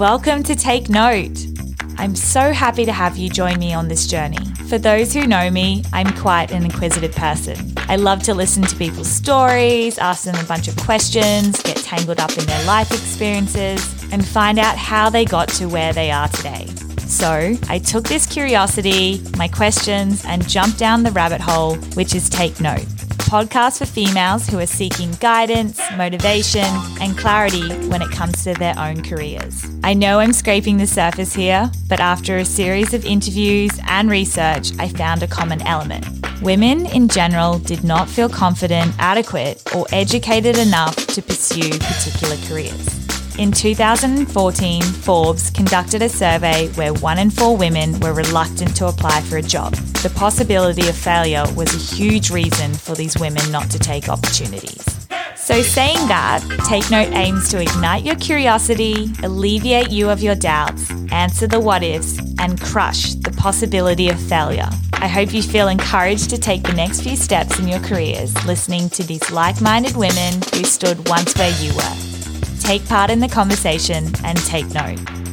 Welcome to Take Note. I'm so happy to have you join me on this journey. For those who know me, I'm quite an inquisitive person. I love to listen to people's stories, ask them a bunch of questions, get tangled up in their life experiences, and find out how they got to where they are today. So I took this curiosity, my questions, and jumped down the rabbit hole, which is Take Note podcast for females who are seeking guidance, motivation, and clarity when it comes to their own careers. I know I'm scraping the surface here, but after a series of interviews and research, I found a common element. Women in general did not feel confident, adequate, or educated enough to pursue particular careers. In 2014, Forbes conducted a survey where one in four women were reluctant to apply for a job. The possibility of failure was a huge reason for these women not to take opportunities. So, saying that, Take Note aims to ignite your curiosity, alleviate you of your doubts, answer the what ifs, and crush the possibility of failure. I hope you feel encouraged to take the next few steps in your careers listening to these like minded women who stood once where you were take part in the conversation, and take note.